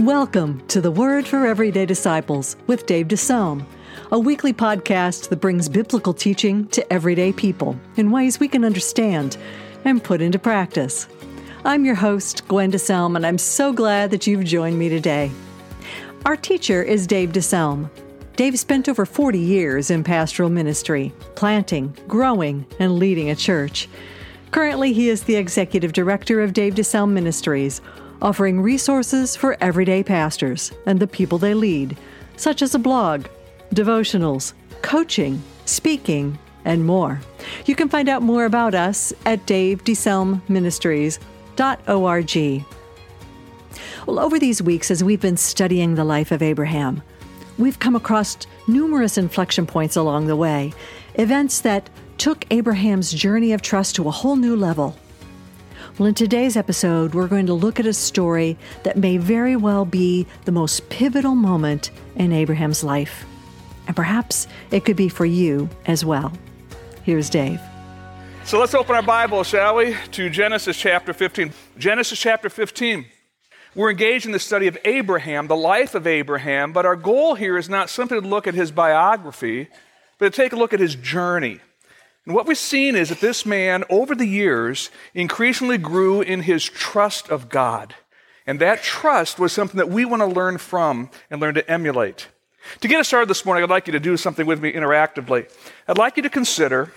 Welcome to the Word for Everyday Disciples with Dave DeSelm, a weekly podcast that brings biblical teaching to everyday people in ways we can understand and put into practice. I'm your host, Gwen DeSelm, and I'm so glad that you've joined me today. Our teacher is Dave DeSelm. Dave spent over 40 years in pastoral ministry, planting, growing, and leading a church. Currently, he is the executive director of Dave DeSelm Ministries offering resources for everyday pastors and the people they lead, such as a blog, devotionals, coaching, speaking, and more. You can find out more about us at davedeselmministries.org. Well, over these weeks, as we've been studying the life of Abraham, we've come across numerous inflection points along the way, events that took Abraham's journey of trust to a whole new level. Well, in today's episode, we're going to look at a story that may very well be the most pivotal moment in Abraham's life. And perhaps it could be for you as well. Here's Dave. So let's open our Bible, shall we, to Genesis chapter 15. Genesis chapter 15. We're engaged in the study of Abraham, the life of Abraham, but our goal here is not simply to look at his biography, but to take a look at his journey. And what we've seen is that this man, over the years, increasingly grew in his trust of God. And that trust was something that we want to learn from and learn to emulate. To get us started this morning, I'd like you to do something with me interactively. I'd like you to consider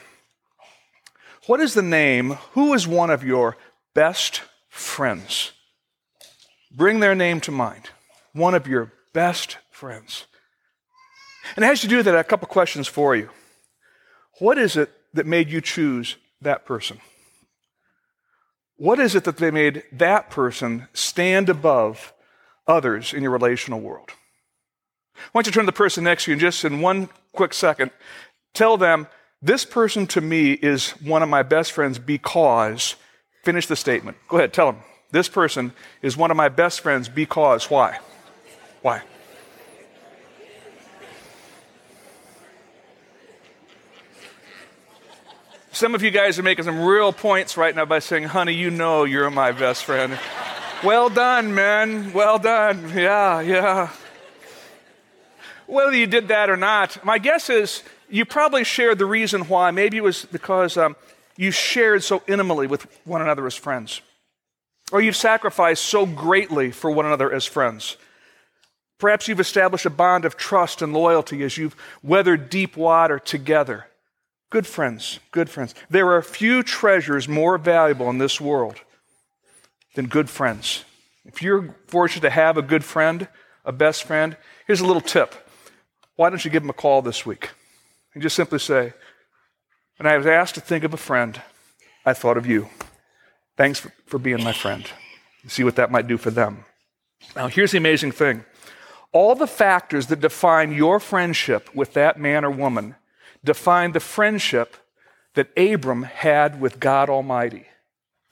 what is the name, who is one of your best friends? Bring their name to mind. One of your best friends. And as you do that, I have a couple questions for you. What is it that made you choose that person? What is it that they made that person stand above others in your relational world? Why don't you turn to the person next to you and just in one quick second tell them, This person to me is one of my best friends because, finish the statement. Go ahead, tell them. This person is one of my best friends because, why? Why? Some of you guys are making some real points right now by saying, honey, you know you're my best friend. well done, man. Well done. Yeah, yeah. Whether you did that or not, my guess is you probably shared the reason why. Maybe it was because um, you shared so intimately with one another as friends, or you've sacrificed so greatly for one another as friends. Perhaps you've established a bond of trust and loyalty as you've weathered deep water together. Good friends, good friends. There are few treasures more valuable in this world than good friends. If you're fortunate to have a good friend, a best friend, here's a little tip. Why don't you give them a call this week? And just simply say, When I was asked to think of a friend, I thought of you. Thanks for, for being my friend. See what that might do for them. Now, here's the amazing thing all the factors that define your friendship with that man or woman define the friendship that Abram had with God Almighty.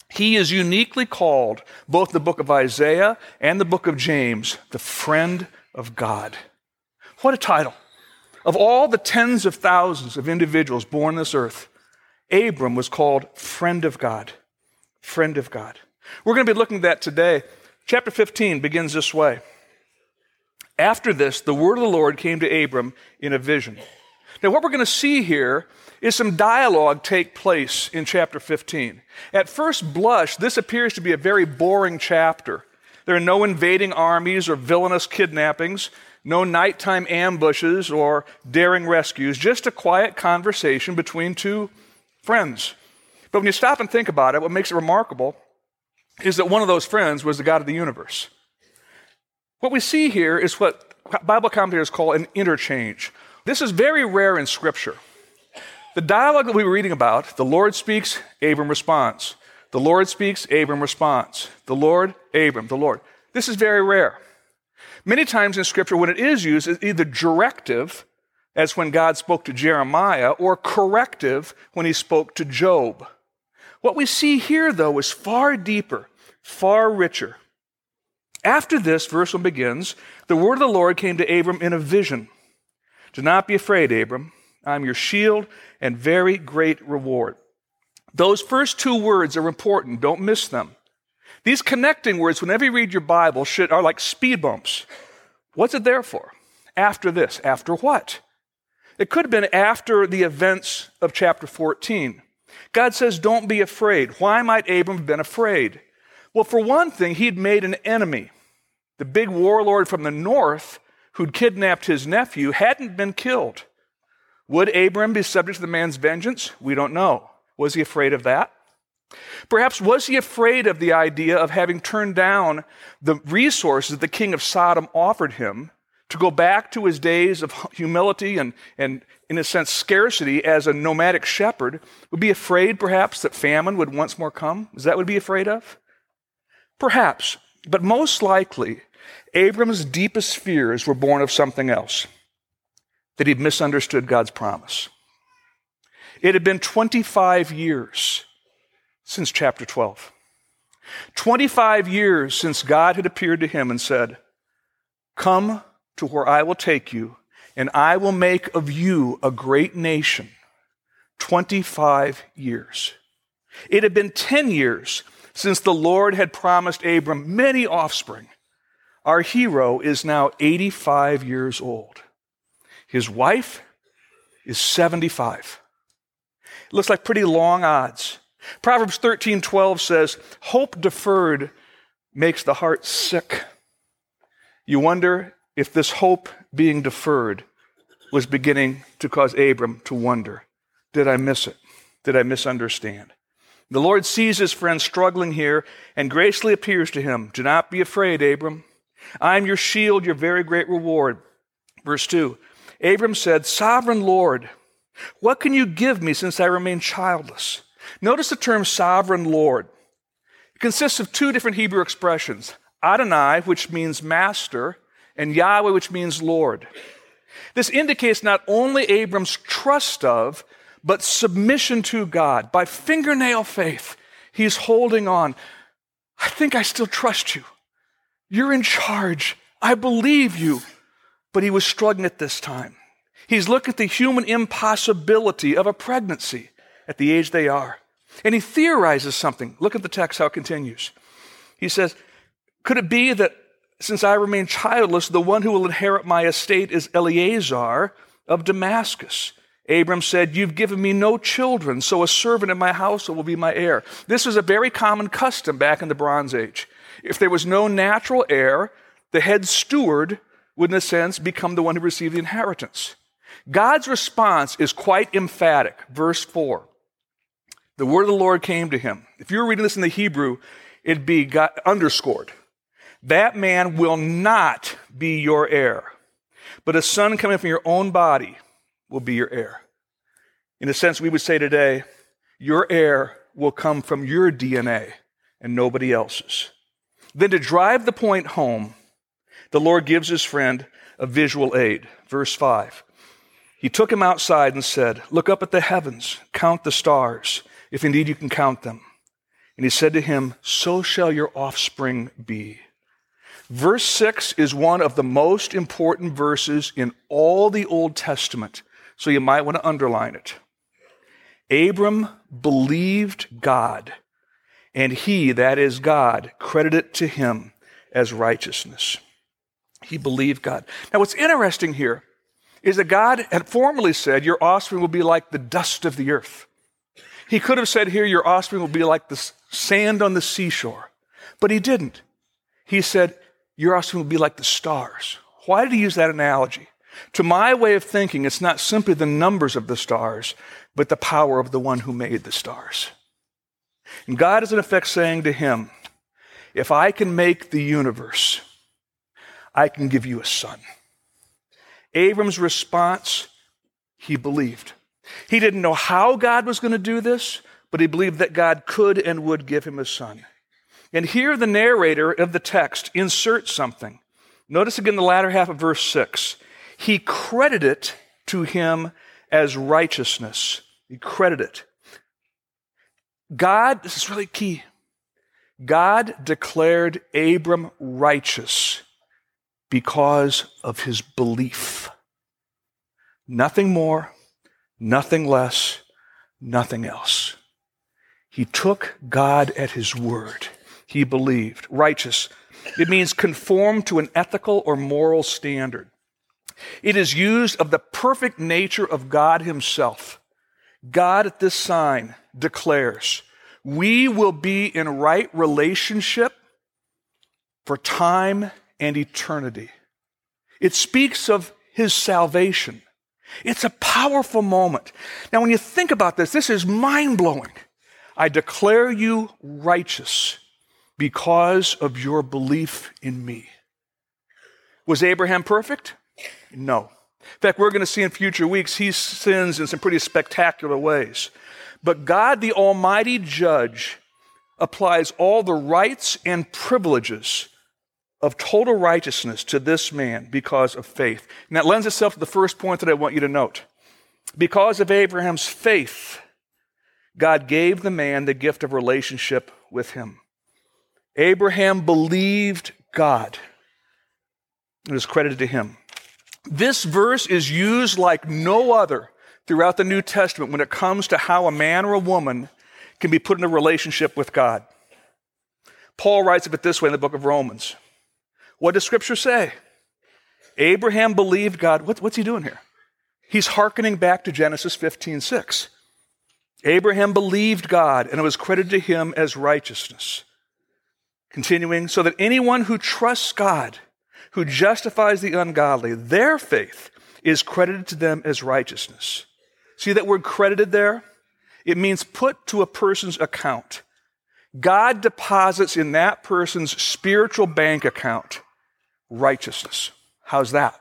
He is uniquely called, both the book of Isaiah and the book of James, the friend of God. What a title. Of all the tens of thousands of individuals born this earth, Abram was called friend of God. Friend of God. We're going to be looking at that today. Chapter 15 begins this way. After this, the word of the Lord came to Abram in a vision. Now, what we're going to see here is some dialogue take place in chapter 15. At first blush, this appears to be a very boring chapter. There are no invading armies or villainous kidnappings, no nighttime ambushes or daring rescues, just a quiet conversation between two friends. But when you stop and think about it, what makes it remarkable is that one of those friends was the God of the universe. What we see here is what Bible commentators call an interchange. This is very rare in Scripture. The dialogue that we were reading about, the Lord speaks, Abram responds. The Lord speaks, Abram responds. The Lord, Abram, the Lord. This is very rare. Many times in Scripture, when it is used, it's either directive, as when God spoke to Jeremiah, or corrective when he spoke to Job. What we see here, though, is far deeper, far richer. After this, verse 1 begins The word of the Lord came to Abram in a vision. Do not be afraid, Abram. I'm your shield and very great reward. Those first two words are important. Don't miss them. These connecting words, whenever you read your Bible, should, are like speed bumps. What's it there for? After this. After what? It could have been after the events of chapter 14. God says, Don't be afraid. Why might Abram have been afraid? Well, for one thing, he'd made an enemy. The big warlord from the north who'd kidnapped his nephew hadn't been killed. Would Abram be subject to the man's vengeance? We don't know. Was he afraid of that? Perhaps was he afraid of the idea of having turned down the resources that the king of Sodom offered him to go back to his days of humility and, and in a sense, scarcity as a nomadic shepherd? Would be afraid, perhaps, that famine would once more come? Is that what he'd be afraid of? Perhaps. But most likely, Abram's deepest fears were born of something else that he'd misunderstood God's promise. It had been 25 years since chapter 12. 25 years since God had appeared to him and said, Come to where I will take you, and I will make of you a great nation. 25 years. It had been 10 years since the Lord had promised Abram many offspring. Our hero is now 85 years old. His wife is 75. It looks like pretty long odds. Proverbs 13:12 says, "Hope deferred makes the heart sick." You wonder if this hope being deferred was beginning to cause Abram to wonder, did I miss it? Did I misunderstand? The Lord sees his friend struggling here and graciously appears to him. Do not be afraid, Abram. I am your shield, your very great reward. Verse 2 Abram said, Sovereign Lord, what can you give me since I remain childless? Notice the term sovereign Lord. It consists of two different Hebrew expressions Adonai, which means master, and Yahweh, which means Lord. This indicates not only Abram's trust of, but submission to God. By fingernail faith, he's holding on. I think I still trust you. You're in charge. I believe you. But he was struggling at this time. He's looking at the human impossibility of a pregnancy at the age they are. And he theorizes something. Look at the text, how it continues. He says, Could it be that since I remain childless, the one who will inherit my estate is Eliezer of Damascus? Abram said, You've given me no children, so a servant in my household will be my heir. This was a very common custom back in the Bronze Age. If there was no natural heir, the head steward would, in a sense, become the one who received the inheritance. God's response is quite emphatic. Verse 4 The word of the Lord came to him. If you were reading this in the Hebrew, it'd be got underscored. That man will not be your heir, but a son coming from your own body will be your heir. In a sense, we would say today, your heir will come from your DNA and nobody else's. Then, to drive the point home, the Lord gives his friend a visual aid. Verse 5. He took him outside and said, Look up at the heavens, count the stars, if indeed you can count them. And he said to him, So shall your offspring be. Verse 6 is one of the most important verses in all the Old Testament so you might want to underline it. Abram believed God, and he, that is God, credited to him as righteousness. He believed God. Now, what's interesting here is that God had formerly said, Your offspring will be like the dust of the earth. He could have said here, Your offspring will be like the sand on the seashore. But he didn't. He said, Your offspring will be like the stars. Why did he use that analogy? To my way of thinking, it's not simply the numbers of the stars, but the power of the one who made the stars. And God is in effect saying to him, If I can make the universe, I can give you a son. Abram's response, he believed. He didn't know how God was going to do this, but he believed that God could and would give him a son. And here the narrator of the text inserts something. Notice again the latter half of verse 6 he credited it to him as righteousness. He credited it. God, this is really key. God declared Abram righteous because of his belief. Nothing more, nothing less, nothing else. He took God at his word. he believed. Righteous. It means conform to an ethical or moral standard. It is used of the perfect nature of God Himself. God at this sign declares, We will be in right relationship for time and eternity. It speaks of His salvation. It's a powerful moment. Now, when you think about this, this is mind blowing. I declare you righteous because of your belief in me. Was Abraham perfect? No. In fact, we're going to see in future weeks he sins in some pretty spectacular ways. But God, the Almighty Judge, applies all the rights and privileges of total righteousness to this man because of faith. And that lends itself to the first point that I want you to note. Because of Abraham's faith, God gave the man the gift of relationship with him. Abraham believed God. It is credited to him. This verse is used like no other throughout the New Testament when it comes to how a man or a woman can be put in a relationship with God. Paul writes of it this way in the book of Romans. What does Scripture say? Abraham believed God. What, what's he doing here? He's hearkening back to Genesis 15 6. Abraham believed God, and it was credited to him as righteousness. Continuing, so that anyone who trusts God, who justifies the ungodly, their faith is credited to them as righteousness. See that word credited there? It means put to a person's account. God deposits in that person's spiritual bank account righteousness. How's that?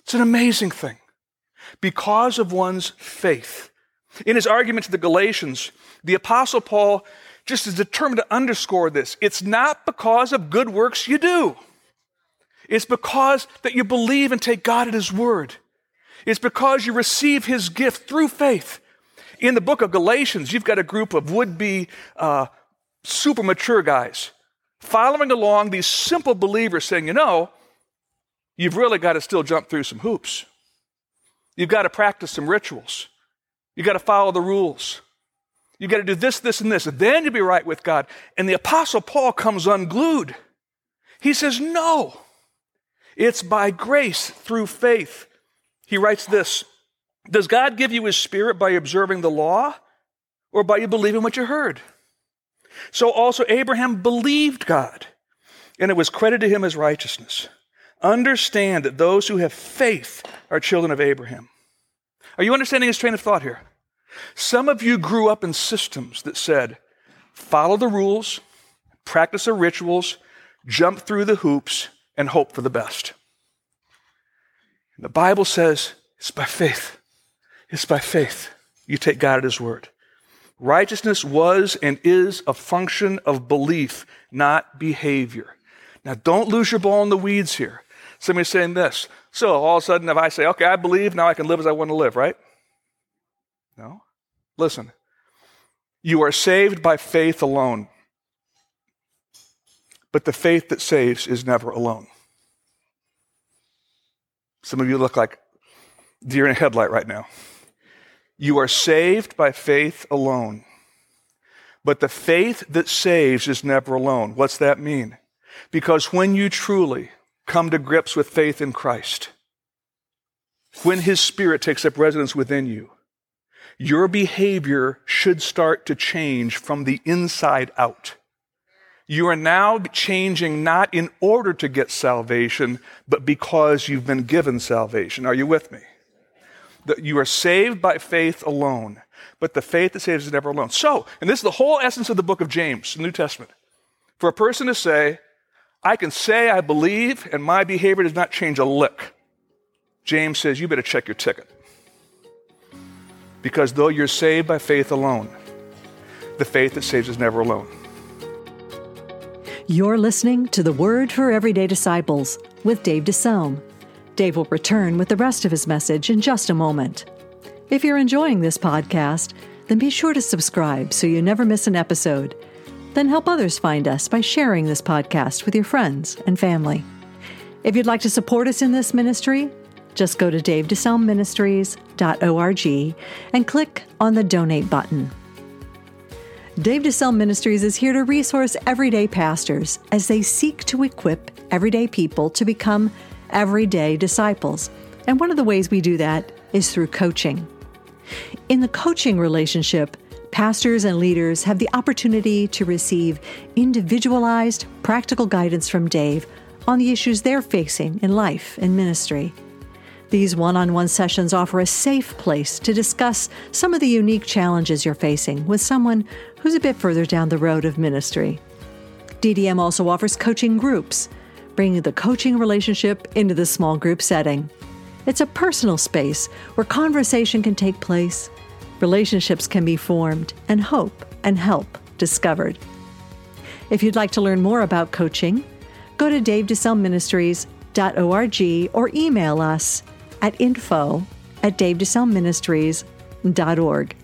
It's an amazing thing. Because of one's faith. In his argument to the Galatians, the Apostle Paul just is determined to underscore this. It's not because of good works you do. It's because that you believe and take God at His word. It's because you receive His gift through faith. In the book of Galatians, you've got a group of would be uh, super mature guys following along these simple believers saying, you know, you've really got to still jump through some hoops. You've got to practice some rituals. You've got to follow the rules. You've got to do this, this, and this, and then you'll be right with God. And the Apostle Paul comes unglued. He says, No, it's by grace through faith. He writes this Does God give you his spirit by observing the law or by you believing what you heard? So also Abraham believed God, and it was credited to him as righteousness. Understand that those who have faith are children of Abraham. Are you understanding his train of thought here? Some of you grew up in systems that said, follow the rules, practice the rituals, jump through the hoops, and hope for the best. The Bible says it's by faith. It's by faith. You take God at His word. Righteousness was and is a function of belief, not behavior. Now, don't lose your ball in the weeds here. Somebody's saying this. So, all of a sudden, if I say, okay, I believe, now I can live as I want to live, right? No. Listen, you are saved by faith alone. But the faith that saves is never alone. Some of you look like deer in a headlight right now. You are saved by faith alone. But the faith that saves is never alone. What's that mean? Because when you truly come to grips with faith in Christ, when His Spirit takes up residence within you, your behavior should start to change from the inside out. You are now changing not in order to get salvation, but because you've been given salvation. Are you with me? That you are saved by faith alone, but the faith that saves is never alone. So, and this is the whole essence of the book of James, the New Testament. For a person to say, I can say I believe and my behavior does not change a lick. James says, you better check your ticket. Because though you're saved by faith alone, the faith that saves is never alone. You're listening to The Word for Everyday Disciples with Dave DeSelm. Dave will return with the rest of his message in just a moment. If you're enjoying this podcast, then be sure to subscribe so you never miss an episode. Then help others find us by sharing this podcast with your friends and family. If you'd like to support us in this ministry, just go to davedeselmministries.org and click on the donate button. Dave DeSelm Ministries is here to resource everyday pastors as they seek to equip everyday people to become everyday disciples. And one of the ways we do that is through coaching. In the coaching relationship, pastors and leaders have the opportunity to receive individualized, practical guidance from Dave on the issues they're facing in life and ministry. These one on one sessions offer a safe place to discuss some of the unique challenges you're facing with someone who's a bit further down the road of ministry. DDM also offers coaching groups, bringing the coaching relationship into the small group setting. It's a personal space where conversation can take place, relationships can be formed, and hope and help discovered. If you'd like to learn more about coaching, go to davedeselmministries.org or email us at info at davedeselmministries.org.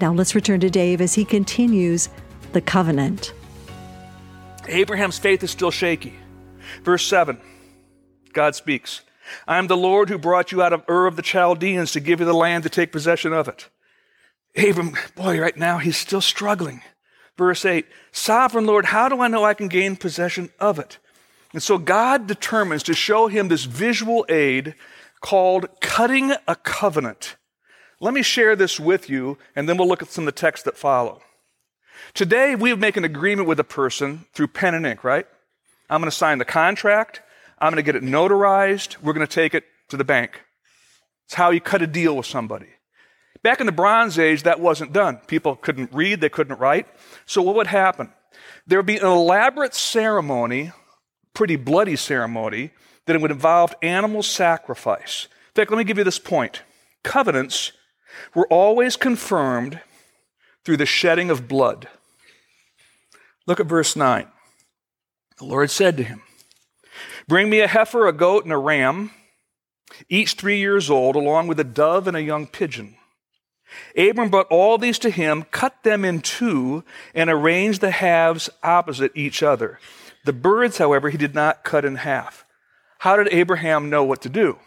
Now let's return to Dave as he continues the covenant. Abraham's faith is still shaky. Verse 7, God speaks I am the Lord who brought you out of Ur of the Chaldeans to give you the land to take possession of it. Abram, boy, right now he's still struggling. Verse 8 Sovereign Lord, how do I know I can gain possession of it? And so God determines to show him this visual aid called Cutting a Covenant. Let me share this with you, and then we'll look at some of the texts that follow. Today, we make an agreement with a person through pen and ink, right? I'm going to sign the contract. I'm going to get it notarized. We're going to take it to the bank. It's how you cut a deal with somebody. Back in the Bronze Age, that wasn't done. People couldn't read, they couldn't write. So, what would happen? There would be an elaborate ceremony, pretty bloody ceremony, that it would involve animal sacrifice. In fact, let me give you this point covenants were always confirmed through the shedding of blood. Look at verse 9. The Lord said to him, Bring me a heifer, a goat, and a ram, each three years old, along with a dove and a young pigeon. Abram brought all these to him, cut them in two, and arranged the halves opposite each other. The birds, however, he did not cut in half. How did Abraham know what to do?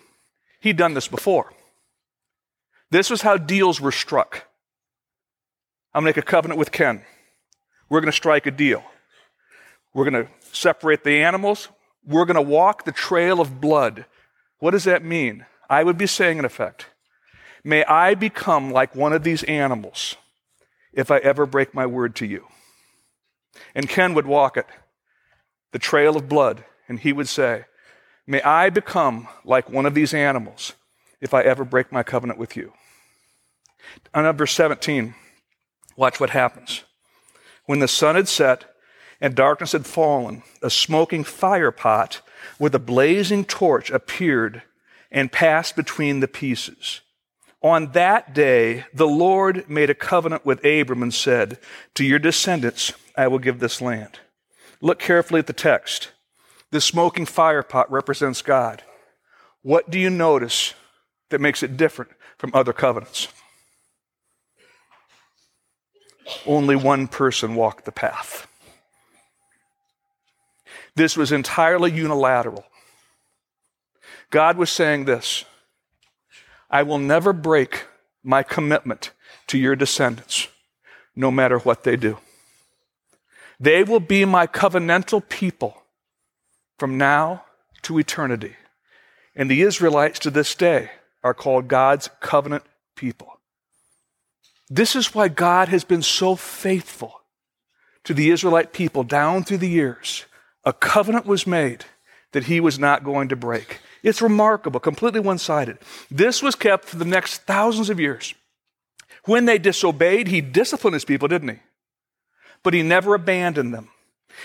He'd done this before. This was how deals were struck. I'm going to make a covenant with Ken. We're going to strike a deal. We're going to separate the animals. We're going to walk the trail of blood. What does that mean? I would be saying, in effect, may I become like one of these animals if I ever break my word to you. And Ken would walk it, the trail of blood, and he would say, May I become like one of these animals if I ever break my covenant with you. On number 17, watch what happens. When the sun had set and darkness had fallen, a smoking fire pot with a blazing torch appeared and passed between the pieces. On that day, the Lord made a covenant with Abram and said, To your descendants I will give this land. Look carefully at the text. The smoking fire pot represents God. What do you notice that makes it different from other covenants? Only one person walked the path. This was entirely unilateral. God was saying this I will never break my commitment to your descendants, no matter what they do. They will be my covenantal people from now to eternity. And the Israelites to this day are called God's covenant people. This is why God has been so faithful to the Israelite people down through the years. A covenant was made that he was not going to break. It's remarkable, completely one sided. This was kept for the next thousands of years. When they disobeyed, he disciplined his people, didn't he? But he never abandoned them.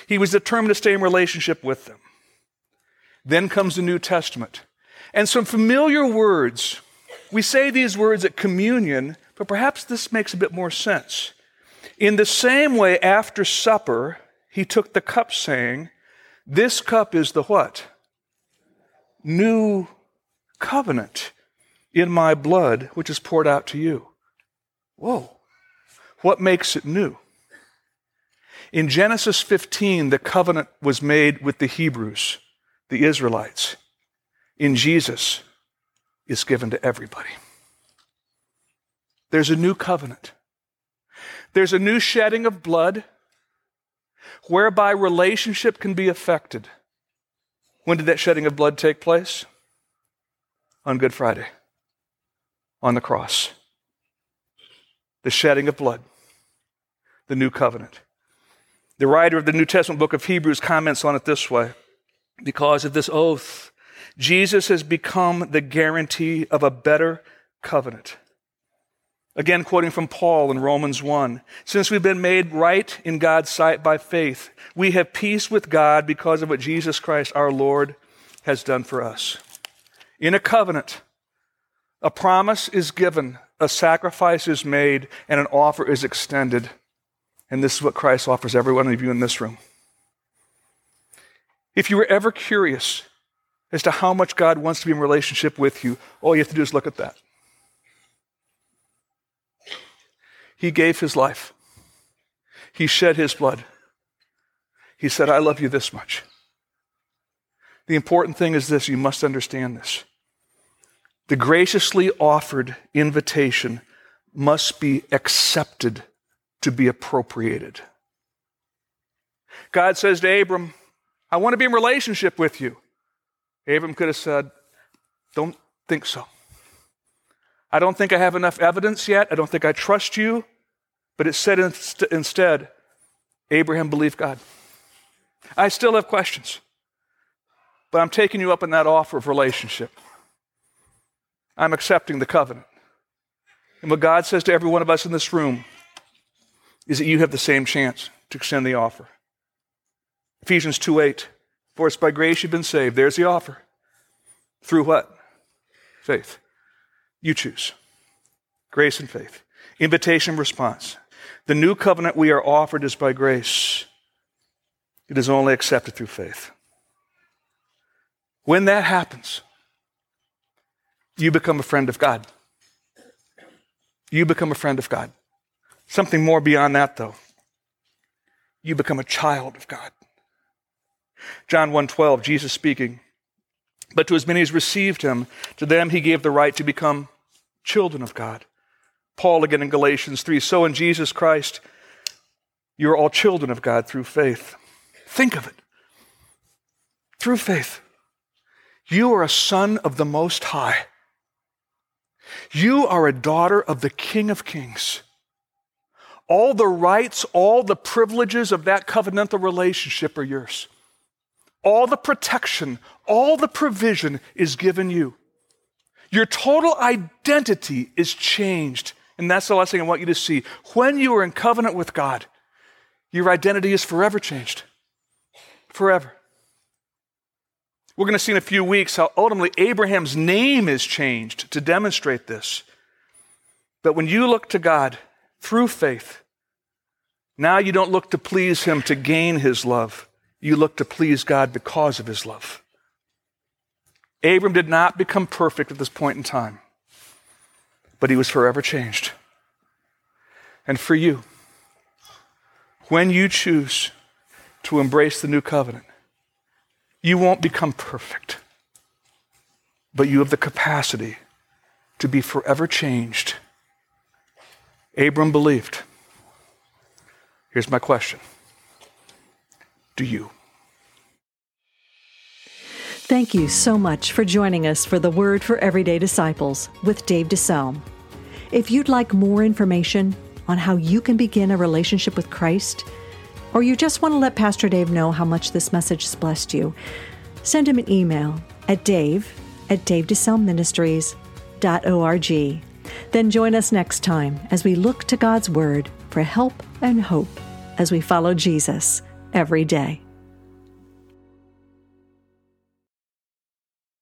He was determined to stay in relationship with them. Then comes the New Testament. And some familiar words. We say these words at communion, but perhaps this makes a bit more sense. In the same way, after supper, he took the cup, saying, This cup is the what? New covenant in my blood, which is poured out to you. Whoa. What makes it new? In Genesis 15, the covenant was made with the Hebrews the Israelites, in Jesus is given to everybody. There's a new covenant. There's a new shedding of blood whereby relationship can be affected. When did that shedding of blood take place? On Good Friday, on the cross. The shedding of blood, the new covenant. The writer of the New Testament book of Hebrews comments on it this way Because of this oath, Jesus has become the guarantee of a better covenant. Again, quoting from Paul in Romans 1 Since we've been made right in God's sight by faith, we have peace with God because of what Jesus Christ our Lord has done for us. In a covenant, a promise is given, a sacrifice is made, and an offer is extended. And this is what Christ offers every one of you in this room. If you were ever curious as to how much God wants to be in relationship with you, all you have to do is look at that. He gave his life, he shed his blood. He said, I love you this much. The important thing is this you must understand this. The graciously offered invitation must be accepted to be appropriated. God says to Abram, I want to be in relationship with you. Abram could have said, Don't think so. I don't think I have enough evidence yet. I don't think I trust you. But it said inst- instead, Abraham believed God. I still have questions, but I'm taking you up on that offer of relationship. I'm accepting the covenant. And what God says to every one of us in this room is that you have the same chance to extend the offer. Ephesians 2 8. For it's by grace you've been saved. There's the offer. Through what? Faith. You choose. Grace and faith. Invitation response. The new covenant we are offered is by grace. It is only accepted through faith. When that happens, you become a friend of God. You become a friend of God. Something more beyond that, though. You become a child of God. John 1:12, Jesus speaking. But to as many as received him, to them he gave the right to become children of God. Paul again in Galatians 3 So in Jesus Christ, you are all children of God through faith. Think of it. Through faith. You are a son of the Most High. You are a daughter of the King of Kings. All the rights, all the privileges of that covenantal relationship are yours. All the protection, all the provision is given you. Your total identity is changed and that's the last thing I want you to see. When you are in covenant with God, your identity is forever changed. Forever. We're going to see in a few weeks how ultimately Abraham's name is changed to demonstrate this. But when you look to God through faith, now you don't look to please Him to gain His love. You look to please God because of His love. Abram did not become perfect at this point in time but he was forever changed. And for you, when you choose to embrace the new covenant, you won't become perfect, but you have the capacity to be forever changed. Abram believed. Here's my question Do you? Thank you so much for joining us for the Word for Everyday Disciples with Dave DeSelm. If you'd like more information on how you can begin a relationship with Christ, or you just want to let Pastor Dave know how much this message has blessed you, send him an email at dave at davedeselmministries.org. Then join us next time as we look to God's Word for help and hope as we follow Jesus every day.